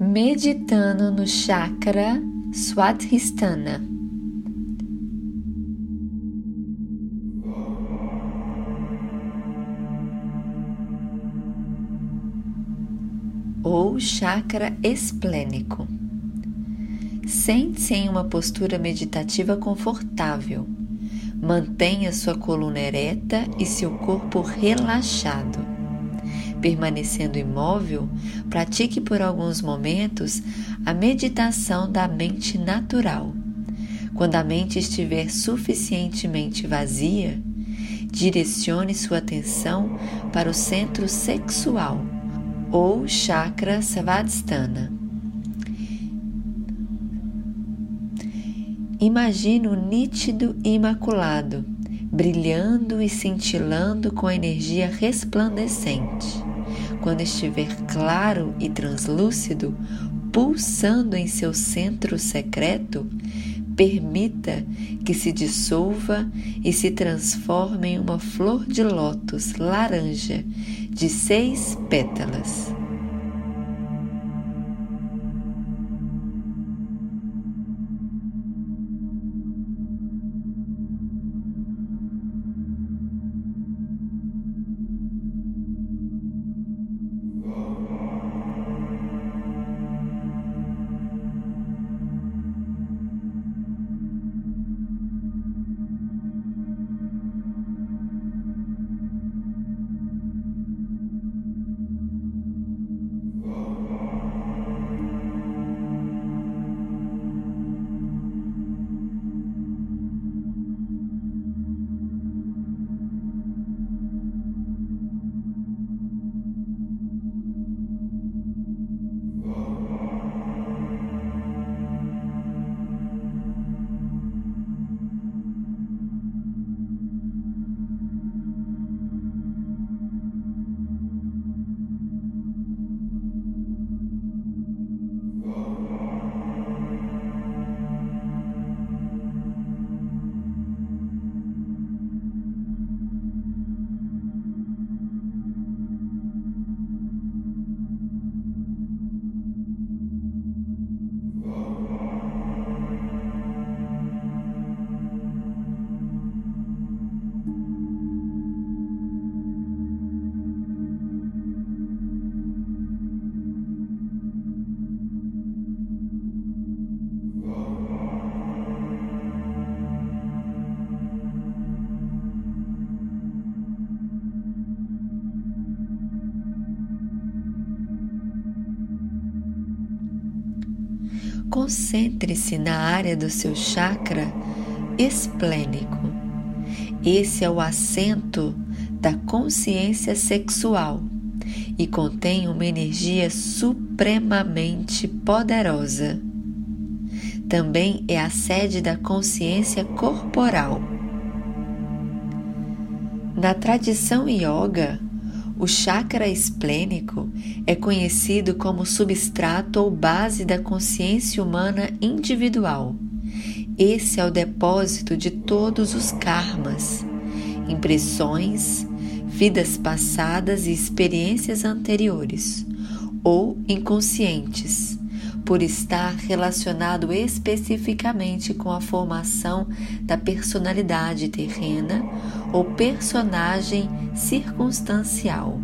meditando no chakra Swadhisthana. Ou chakra esplênico. Sente-se em uma postura meditativa confortável. Mantenha sua coluna ereta e seu corpo relaxado permanecendo imóvel, pratique por alguns momentos a meditação da mente natural. Quando a mente estiver suficientemente vazia, direcione sua atenção para o centro sexual ou chakra Savadhisthana. Imagine o nítido e imaculado, brilhando e cintilando com energia resplandecente quando estiver claro e translúcido, pulsando em seu centro secreto, permita que se dissolva e se transforme em uma flor de lótus laranja de seis pétalas. Concentre-se na área do seu chakra esplênico. Esse é o assento da consciência sexual e contém uma energia supremamente poderosa. Também é a sede da consciência corporal. Na tradição yoga, o chakra esplênico é conhecido como substrato ou base da consciência humana individual. Esse é o depósito de todos os karmas, impressões, vidas passadas e experiências anteriores, ou inconscientes, por estar relacionado especificamente com a formação da personalidade terrena ou personagem circunstancial.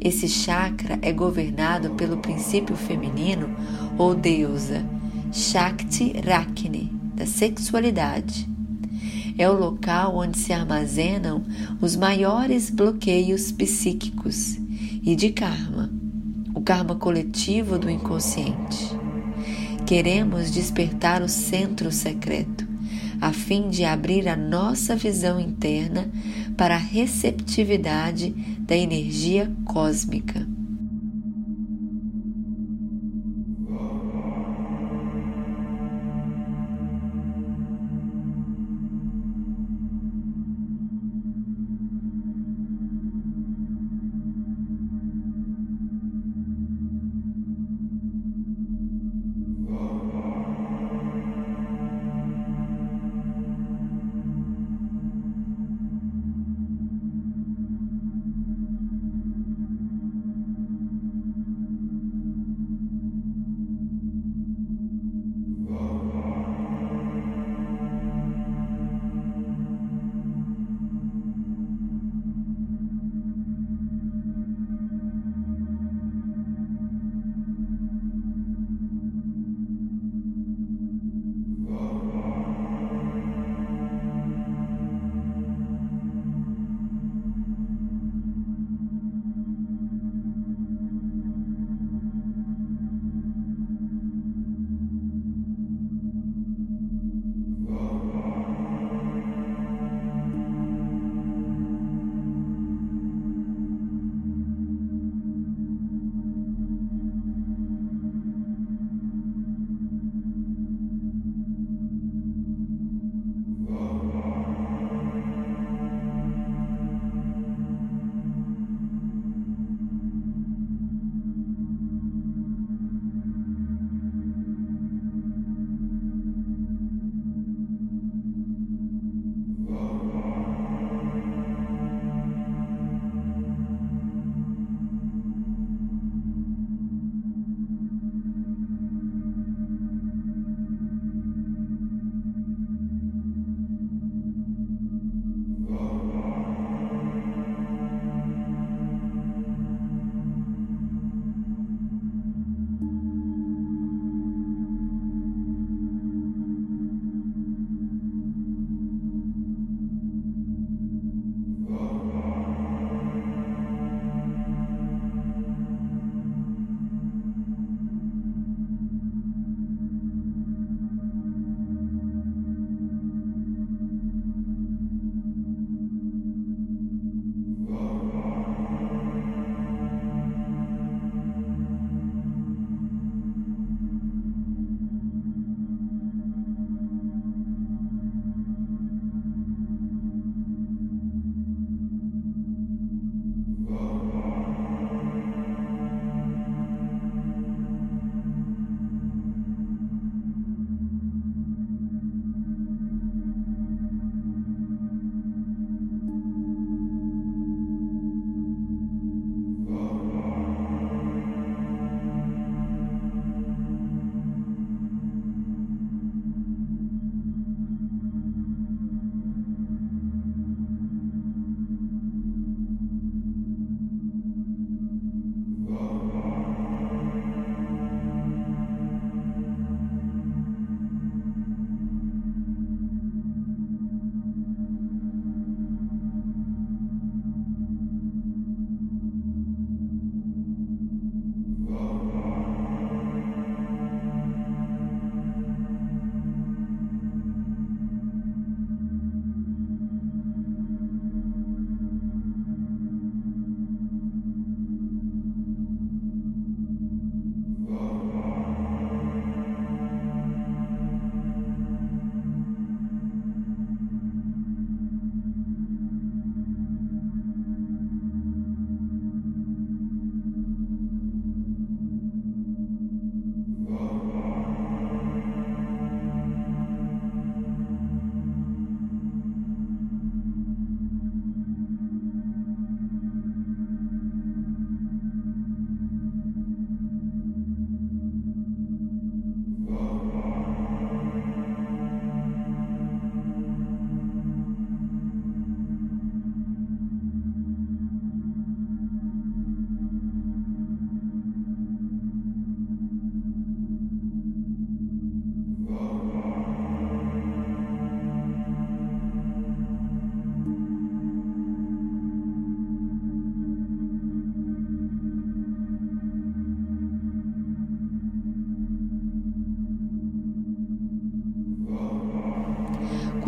Esse chakra é governado pelo princípio feminino ou deusa Shakti Rakni, da sexualidade. É o local onde se armazenam os maiores bloqueios psíquicos e de karma, o karma coletivo do inconsciente. Queremos despertar o centro secreto, a fim de abrir a nossa visão interna para a receptividade da energia cósmica.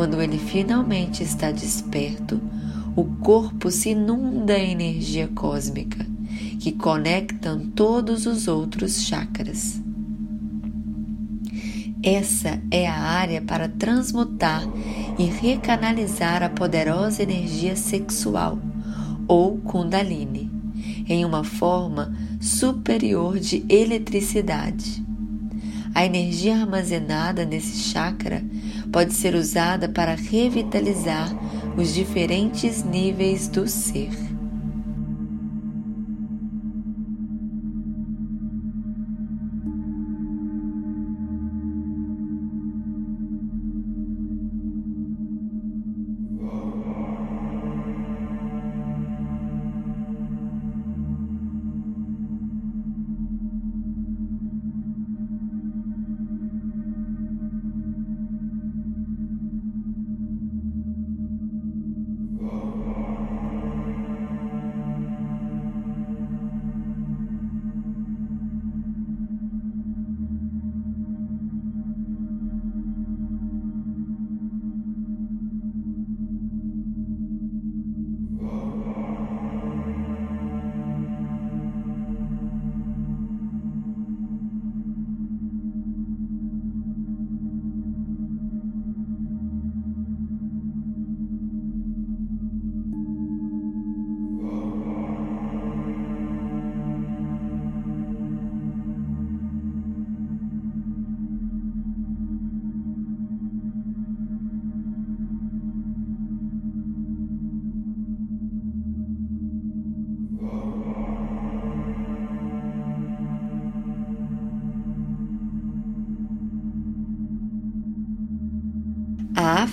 Quando ele finalmente está desperto, o corpo se inunda em energia cósmica que conectam todos os outros chakras. Essa é a área para transmutar e recanalizar a poderosa energia sexual, ou Kundalini, em uma forma superior de eletricidade. A energia armazenada nesse chakra pode ser usada para revitalizar os diferentes níveis do ser.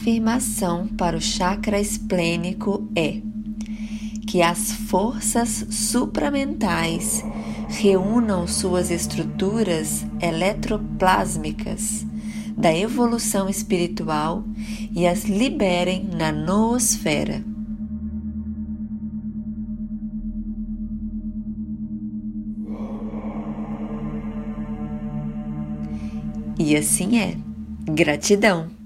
Afirmação para o chakra esplênico é que as forças supramentais reúnam suas estruturas eletroplásmicas da evolução espiritual e as liberem na noosfera. E assim é. Gratidão.